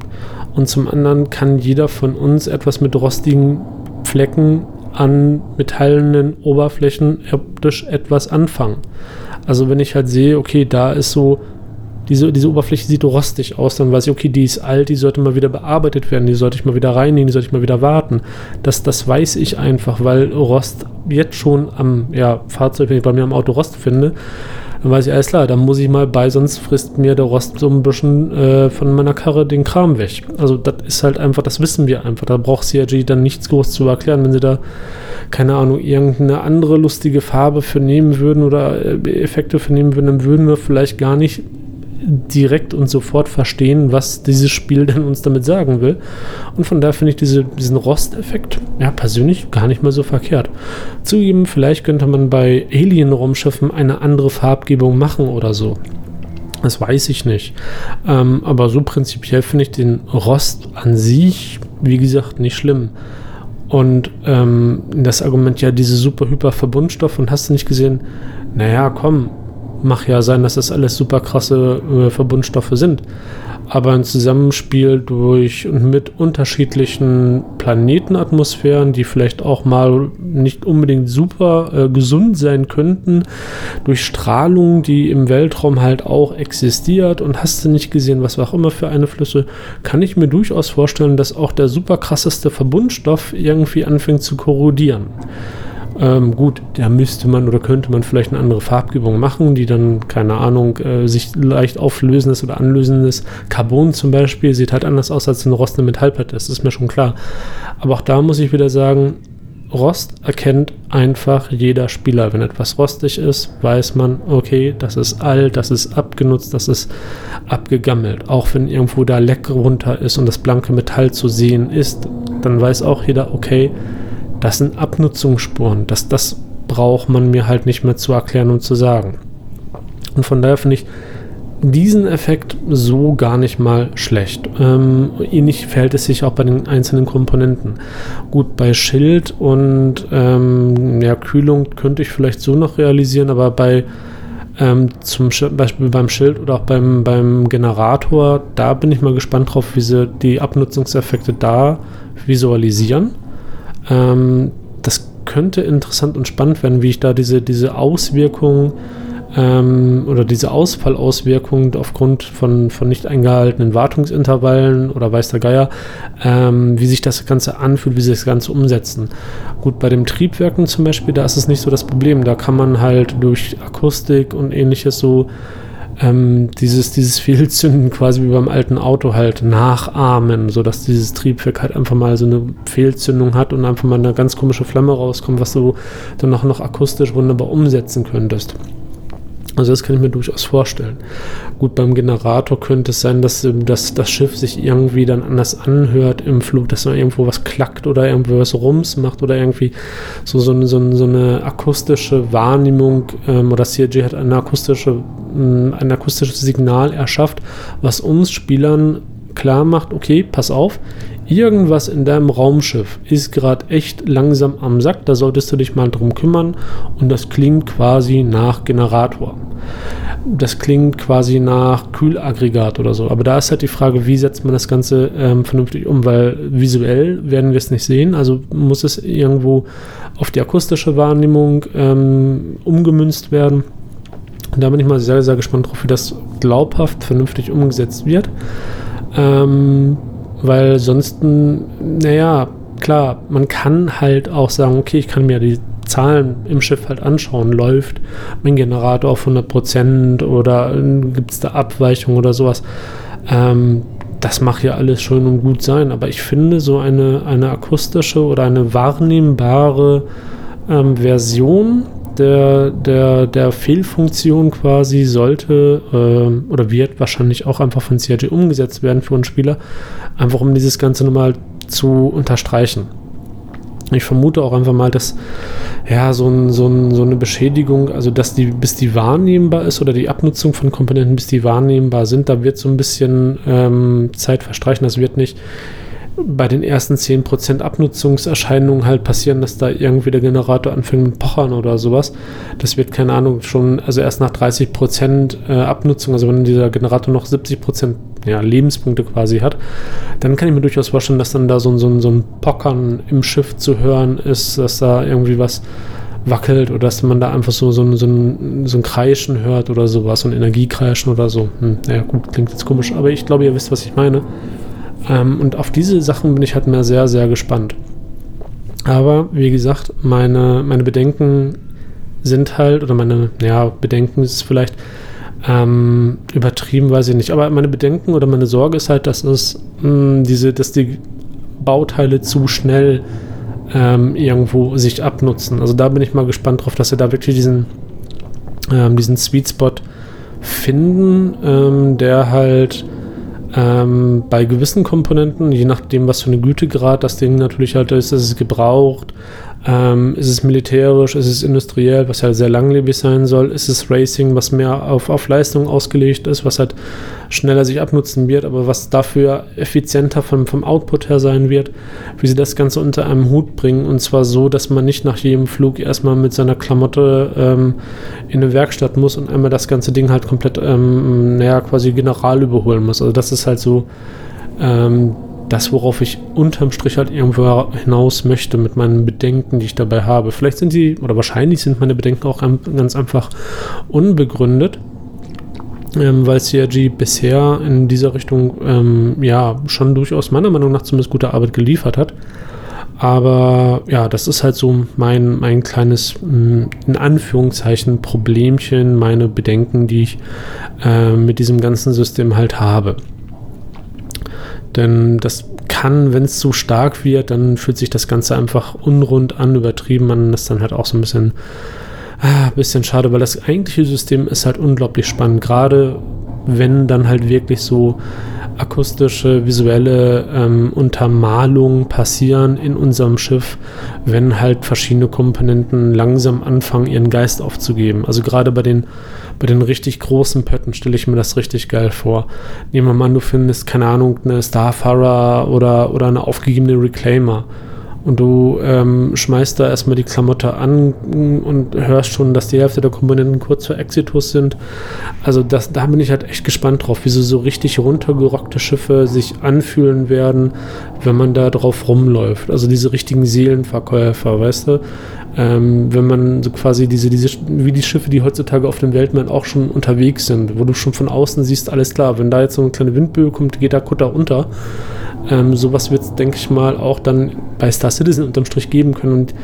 und zum anderen kann jeder von uns etwas mit rostigen Flecken an metallenen Oberflächen optisch etwas anfangen. Also wenn ich halt sehe, okay, da ist so diese, diese Oberfläche sieht rostig aus, dann weiß ich, okay, die ist alt, die sollte mal wieder bearbeitet werden, die sollte ich mal wieder reinigen, die sollte ich mal wieder warten. Das, das weiß ich einfach, weil Rost jetzt schon am ja, Fahrzeug, wenn ich bei mir am Auto Rost finde, dann weiß ich, alles klar, dann muss ich mal bei, sonst frisst mir der Rost so ein bisschen äh, von meiner Karre den Kram weg. Also das ist halt einfach, das wissen wir einfach. Da braucht CRG dann nichts groß zu erklären, wenn sie da, keine Ahnung, irgendeine andere lustige Farbe für nehmen würden oder äh, Effekte für nehmen würden, dann würden wir vielleicht gar nicht direkt und sofort verstehen, was dieses Spiel [LAUGHS] denn uns damit sagen will. Und von daher finde ich diese, diesen Rosteffekt ja persönlich gar nicht mal so verkehrt. Zugeben, vielleicht könnte man bei Alien-Raumschiffen eine andere Farbgebung machen oder so. Das weiß ich nicht. Ähm, aber so prinzipiell finde ich den Rost an sich, wie gesagt, nicht schlimm. Und ähm, das Argument, ja, diese super hyper Verbundstoff und hast du nicht gesehen, naja, komm, Mag ja sein, dass das alles super krasse äh, Verbundstoffe sind aber ein Zusammenspiel durch und mit unterschiedlichen Planetenatmosphären, die vielleicht auch mal nicht unbedingt super äh, gesund sein könnten, durch Strahlung, die im Weltraum halt auch existiert und hast du nicht gesehen, was auch immer für eine Flüsse, kann ich mir durchaus vorstellen, dass auch der super krasseste Verbundstoff irgendwie anfängt zu korrodieren. Ähm, gut, da müsste man oder könnte man vielleicht eine andere Farbgebung machen, die dann, keine Ahnung, äh, sich leicht auflösendes oder anlösendes Carbon zum Beispiel sieht halt anders aus als eine rostende Metallplatte, das ist mir schon klar. Aber auch da muss ich wieder sagen, Rost erkennt einfach jeder Spieler. Wenn etwas rostig ist, weiß man, okay, das ist alt, das ist abgenutzt, das ist abgegammelt. Auch wenn irgendwo da Leck runter ist und das blanke Metall zu sehen ist, dann weiß auch jeder, okay, das sind Abnutzungsspuren. Das, das braucht man mir halt nicht mehr zu erklären und zu sagen. Und von daher finde ich diesen Effekt so gar nicht mal schlecht. Ähm, ähnlich verhält es sich auch bei den einzelnen Komponenten. Gut, bei Schild und ähm, ja, Kühlung könnte ich vielleicht so noch realisieren, aber bei ähm, zum Beispiel beim Schild oder auch beim, beim Generator, da bin ich mal gespannt drauf, wie sie die Abnutzungseffekte da visualisieren. Ähm, das könnte interessant und spannend werden, wie ich da diese, diese Auswirkungen ähm, oder diese Ausfallauswirkungen aufgrund von, von nicht eingehaltenen Wartungsintervallen oder weiß der Geier, ähm, wie sich das Ganze anfühlt, wie sie das Ganze umsetzen. Gut, bei den Triebwerken zum Beispiel, da ist es nicht so das Problem. Da kann man halt durch Akustik und ähnliches so ähm, dieses, dieses Fehlzünden quasi wie beim alten Auto halt nachahmen, sodass dieses Triebwerk halt einfach mal so eine Fehlzündung hat und einfach mal eine ganz komische Flamme rauskommt, was du dann auch noch akustisch wunderbar umsetzen könntest. Also das kann ich mir durchaus vorstellen. Gut, beim Generator könnte es sein, dass, dass das Schiff sich irgendwie dann anders anhört im Flug, dass man irgendwo was klackt oder irgendwo was Rums macht oder irgendwie so, so, so, so eine akustische Wahrnehmung ähm, oder CRG hat eine akustische, ein akustisches Signal erschafft, was uns Spielern klar macht, okay, pass auf, irgendwas in deinem Raumschiff ist gerade echt langsam am Sack, da solltest du dich mal drum kümmern und das klingt quasi nach Generator. Das klingt quasi nach Kühlaggregat oder so. Aber da ist halt die Frage, wie setzt man das Ganze ähm, vernünftig um, weil visuell werden wir es nicht sehen. Also muss es irgendwo auf die akustische Wahrnehmung ähm, umgemünzt werden. Da bin ich mal sehr, sehr gespannt drauf, wie das glaubhaft vernünftig umgesetzt wird. Ähm, weil sonst, naja, klar, man kann halt auch sagen, okay, ich kann mir die Zahlen im Schiff halt anschauen. Läuft mein Generator auf 100% oder gibt es da Abweichungen oder sowas. Ähm, das mag ja alles schön und gut sein, aber ich finde so eine, eine akustische oder eine wahrnehmbare ähm, Version der, der, der Fehlfunktion quasi sollte äh, oder wird wahrscheinlich auch einfach von CRG umgesetzt werden für einen Spieler, einfach um dieses Ganze nochmal zu unterstreichen. Ich vermute auch einfach mal, dass ja so, ein, so, ein, so eine Beschädigung, also dass die, bis die wahrnehmbar ist oder die Abnutzung von Komponenten, bis die wahrnehmbar sind, da wird so ein bisschen ähm, Zeit verstreichen. Das wird nicht bei den ersten 10% Abnutzungserscheinungen halt passieren, dass da irgendwie der Generator anfängt mit Pochern oder sowas. Das wird, keine Ahnung, schon, also erst nach 30% äh, Abnutzung, also wenn dieser Generator noch 70% ja, Lebenspunkte quasi hat, dann kann ich mir durchaus vorstellen, dass dann da so, so, so ein Pockern im Schiff zu hören ist, dass da irgendwie was wackelt oder dass man da einfach so, so, so, ein, so ein Kreischen hört oder sowas, so ein Energiekreischen oder so. Hm, ja gut, klingt jetzt komisch, aber ich glaube, ihr wisst, was ich meine. Ähm, und auf diese Sachen bin ich halt mehr sehr, sehr gespannt. Aber wie gesagt, meine, meine Bedenken sind halt, oder meine, ja, Bedenken ist vielleicht ähm, übertrieben, weiß ich nicht. Aber meine Bedenken oder meine Sorge ist halt, dass es mh, hm, diese, dass die Bauteile zu schnell ähm, irgendwo sich abnutzen. Also da bin ich mal gespannt drauf, dass sie da wirklich diesen, ähm, diesen Sweet Spot finden, ähm, der halt ähm, bei gewissen Komponenten, je nachdem, was für eine Gütegrad das Ding natürlich halt ist, ist es gebraucht, Ähm, ist es militärisch? Ist es industriell, was ja sehr langlebig sein soll? Ist es Racing, was mehr auf, auf Leistung ausgelegt ist, was halt schneller sich abnutzen wird, aber was dafür effizienter vom, vom Output her sein wird? Wie sie das Ganze unter einem Hut bringen und zwar so, dass man nicht nach jedem Flug erstmal mit seiner Klamotte ähm, in eine Werkstatt muss und einmal das ganze Ding halt komplett, ähm, naja, quasi general überholen muss. Also das ist halt so ähm, das, worauf ich unterm Strich halt irgendwo hinaus möchte mit meinen Bedenken, die ich dabei habe. Vielleicht sind sie, oder wahrscheinlich sind meine Bedenken auch ganz einfach unbegründet, ähm, weil CRG bisher in dieser Richtung ähm, ja schon durchaus meiner Meinung nach zumindest gute Arbeit geliefert hat. Aber ja, das ist halt so mein, mein kleines, hm, in Anführungszeichen, Problemchen, meine Bedenken, die ich äh, mit diesem ganzen System halt habe. Denn das kann, wenn es zu stark wird, dann fühlt sich das Ganze einfach unrund an, übertrieben an. Das ist dann halt auch so ein bisschen, ah, bisschen schade, weil das eigentliche System ist halt unglaublich spannend. Gerade wenn dann halt wirklich so akustische, visuelle ähm, Untermalungen passieren in unserem Schiff, wenn halt verschiedene Komponenten langsam anfangen, ihren Geist aufzugeben. Also gerade bei den bei den richtig großen Pötten stelle ich mir das richtig geil vor. Nehmen wir mal an, du findest, keine Ahnung, eine Starfarer oder, oder eine aufgegebene Reclaimer und du ähm, schmeißt da erstmal die Klamotte an und hörst schon, dass die Hälfte der Komponenten kurz vor Exitus sind. Also das, da bin ich halt echt gespannt drauf, wie so, so richtig runtergerockte Schiffe sich anfühlen werden, wenn man da drauf rumläuft. Also diese richtigen Seelenverkäufer, weißt du? Ähm, wenn man so quasi diese, diese, wie die Schiffe, die heutzutage auf dem Weltmeer auch schon unterwegs sind, wo du schon von außen siehst, alles klar, wenn da jetzt so eine kleine Windböe kommt, geht der Kutter unter. Ähm, sowas wird es, denke ich mal, auch dann bei Star Citizen unterm Strich geben können. Und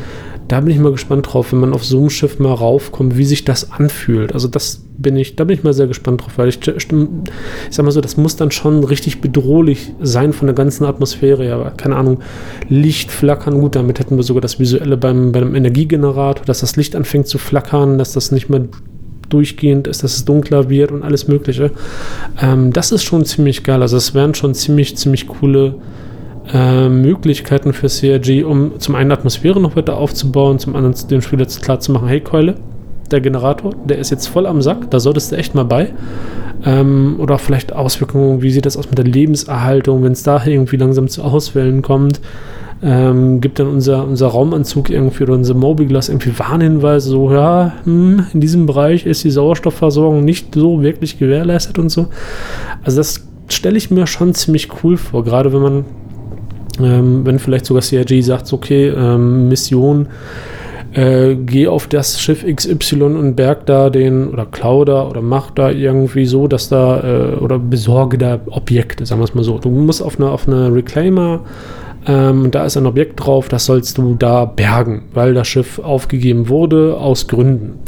da bin ich mal gespannt drauf, wenn man auf so einem Schiff mal raufkommt, wie sich das anfühlt. Also das bin ich, da bin ich mal sehr gespannt drauf, weil ich, ich sag mal so, das muss dann schon richtig bedrohlich sein von der ganzen Atmosphäre. Ja, keine Ahnung, Licht flackern, gut, damit hätten wir sogar das Visuelle beim, beim Energiegenerator, dass das Licht anfängt zu flackern, dass das nicht mehr durchgehend ist, dass es dunkler wird und alles Mögliche. Ähm, das ist schon ziemlich geil. Also es wären schon ziemlich, ziemlich coole äh, Möglichkeiten für CRG, um zum einen Atmosphäre noch weiter aufzubauen, zum anderen dem Spiel jetzt klar zu machen, hey Keule, der Generator, der ist jetzt voll am Sack, da solltest du echt mal bei. Ähm, oder vielleicht Auswirkungen, wie sieht das aus mit der Lebenserhaltung, wenn es da irgendwie langsam zu Auswählen kommt ähm, gibt dann unser, unser Raumanzug irgendwie oder unser Mobilglas irgendwie Warnhinweise, so, ja, hm, in diesem Bereich ist die Sauerstoffversorgung nicht so wirklich gewährleistet und so. Also das stelle ich mir schon ziemlich cool vor, gerade wenn man, ähm, wenn vielleicht sogar CRG sagt, okay, ähm, Mission, äh, geh auf das Schiff XY und berg da den oder klau da oder mach da irgendwie so, dass da äh, oder besorge da Objekte, sagen wir es mal so. Du musst auf eine, auf eine Reclaimer ähm, da ist ein Objekt drauf, das sollst du da bergen, weil das Schiff aufgegeben wurde aus Gründen.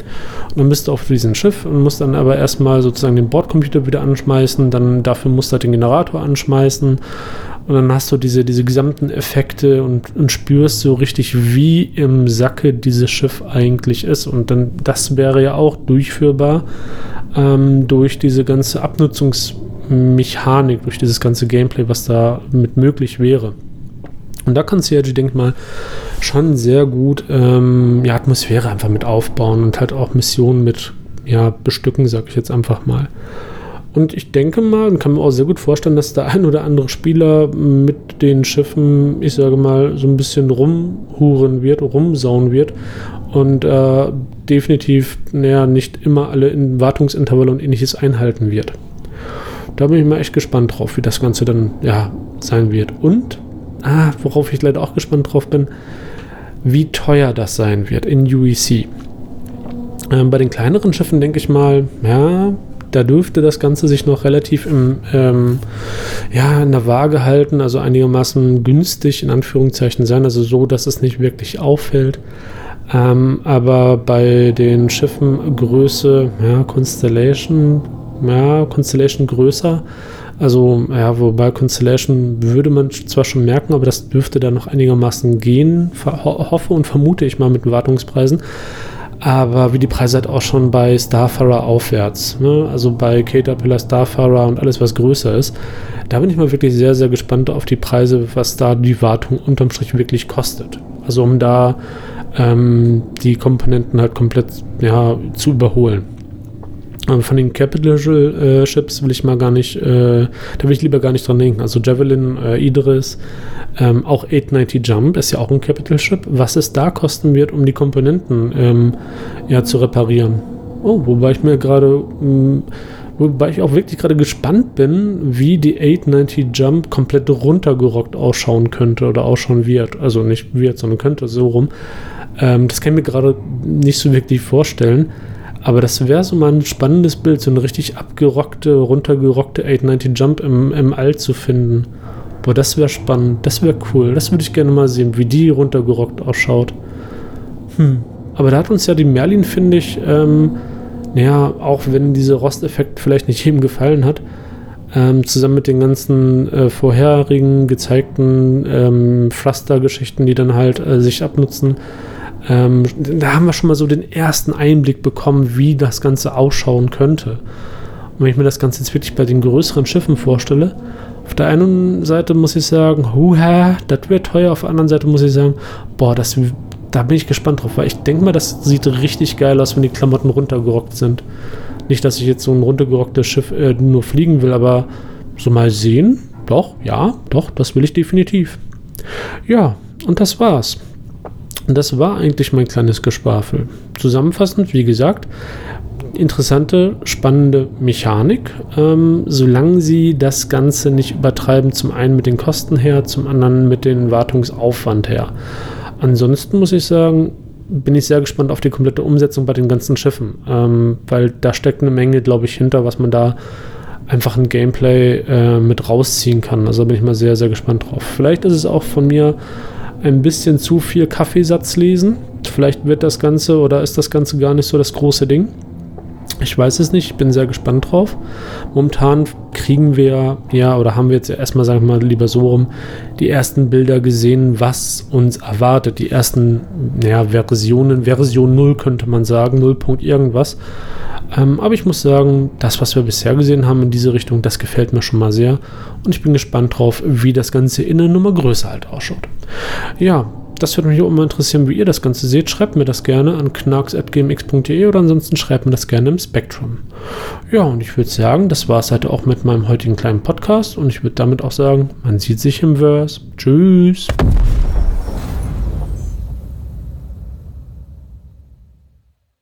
Und dann bist du auf diesem Schiff und musst dann aber erstmal sozusagen den Bordcomputer wieder anschmeißen, dann dafür musst du halt den Generator anschmeißen und dann hast du diese, diese gesamten Effekte und, und spürst so richtig, wie im Sacke dieses Schiff eigentlich ist. Und dann, das wäre ja auch durchführbar ähm, durch diese ganze Abnutzungsmechanik, durch dieses ganze Gameplay, was da mit möglich wäre. Und da kann CRG, denke ich mal, schon sehr gut ähm, ja, Atmosphäre einfach mit aufbauen und halt auch Missionen mit ja, bestücken, sag ich jetzt einfach mal. Und ich denke mal und kann mir auch sehr gut vorstellen, dass der ein oder andere Spieler mit den Schiffen, ich sage mal, so ein bisschen rumhuren wird, rumsauen wird und äh, definitiv naja, nicht immer alle in Wartungsintervalle und ähnliches einhalten wird. Da bin ich mal echt gespannt drauf, wie das Ganze dann ja, sein wird. Und ah, worauf ich leider auch gespannt drauf bin, wie teuer das sein wird in UEC. Ähm, bei den kleineren Schiffen denke ich mal, ja, da dürfte das Ganze sich noch relativ im, ähm, ja, in der Waage halten, also einigermaßen günstig in Anführungszeichen sein, also so, dass es nicht wirklich auffällt. Ähm, aber bei den Schiffen Größe, ja, Constellation, ja, Constellation größer, also, ja, wobei Constellation würde man zwar schon merken, aber das dürfte dann noch einigermaßen gehen, hoffe und vermute ich mal mit den Wartungspreisen. Aber wie die Preise halt auch schon bei Starfarer aufwärts, ne? also bei Caterpillar, Starfarer und alles, was größer ist, da bin ich mal wirklich sehr, sehr gespannt auf die Preise, was da die Wartung unterm Strich wirklich kostet. Also um da ähm, die Komponenten halt komplett ja, zu überholen. Aber von den Capital äh, Ships will ich mal gar nicht, äh, da will ich lieber gar nicht dran denken. Also Javelin, äh, Idris, ähm, auch 890 Jump ist ja auch ein Capital Ship. Was es da kosten wird, um die Komponenten ähm, ja, zu reparieren. Oh, wobei ich mir gerade, hm, wobei ich auch wirklich gerade gespannt bin, wie die 890 Jump komplett runtergerockt ausschauen könnte oder ausschauen wird. Also nicht wird, sondern könnte so rum. Ähm, das kann ich mir gerade nicht so wirklich vorstellen. Aber das wäre so mal ein spannendes Bild, so eine richtig abgerockte, runtergerockte 890 Jump im, im All zu finden. Boah, das wäre spannend, das wäre cool. Das würde ich gerne mal sehen, wie die runtergerockt ausschaut. Hm. Aber da hat uns ja die Merlin, finde ich, ähm, naja, auch wenn dieser Rosteffekt vielleicht nicht jedem gefallen hat, ähm, zusammen mit den ganzen äh, vorherigen gezeigten ähm, Pflaster-Geschichten, die dann halt äh, sich abnutzen, ähm, da haben wir schon mal so den ersten Einblick bekommen, wie das Ganze ausschauen könnte. Und wenn ich mir das Ganze jetzt wirklich bei den größeren Schiffen vorstelle, auf der einen Seite muss ich sagen, huha, das wird teuer. Auf der anderen Seite muss ich sagen, boah, das, da bin ich gespannt drauf, weil ich denke mal, das sieht richtig geil aus, wenn die Klamotten runtergerockt sind. Nicht, dass ich jetzt so ein runtergerocktes Schiff äh, nur fliegen will, aber so mal sehen, doch, ja, doch, das will ich definitiv. Ja, und das war's. Und das war eigentlich mein kleines Gespafel. Zusammenfassend, wie gesagt, interessante, spannende Mechanik, ähm, solange sie das Ganze nicht übertreiben, zum einen mit den Kosten her, zum anderen mit dem Wartungsaufwand her. Ansonsten muss ich sagen, bin ich sehr gespannt auf die komplette Umsetzung bei den ganzen Schiffen, ähm, weil da steckt eine Menge, glaube ich, hinter, was man da einfach ein Gameplay äh, mit rausziehen kann. Also bin ich mal sehr, sehr gespannt drauf. Vielleicht ist es auch von mir ein bisschen zu viel Kaffeesatz lesen. Vielleicht wird das Ganze oder ist das Ganze gar nicht so das große Ding. Ich weiß es nicht, ich bin sehr gespannt drauf. Momentan kriegen wir, ja, oder haben wir jetzt erstmal, sagen wir mal, lieber so rum, die ersten Bilder gesehen, was uns erwartet. Die ersten, ja, Versionen, Version 0 könnte man sagen, 0. irgendwas. Ähm, aber ich muss sagen, das, was wir bisher gesehen haben in diese Richtung, das gefällt mir schon mal sehr. Und ich bin gespannt drauf, wie das Ganze in einer Nummer größer halt ausschaut. Ja, das würde mich auch immer interessieren, wie ihr das Ganze seht. Schreibt mir das gerne an knarks.gmx.de oder ansonsten schreibt mir das gerne im Spektrum. Ja, und ich würde sagen, das war es halt auch mit meinem heutigen kleinen Podcast und ich würde damit auch sagen, man sieht sich im Verse. Tschüss.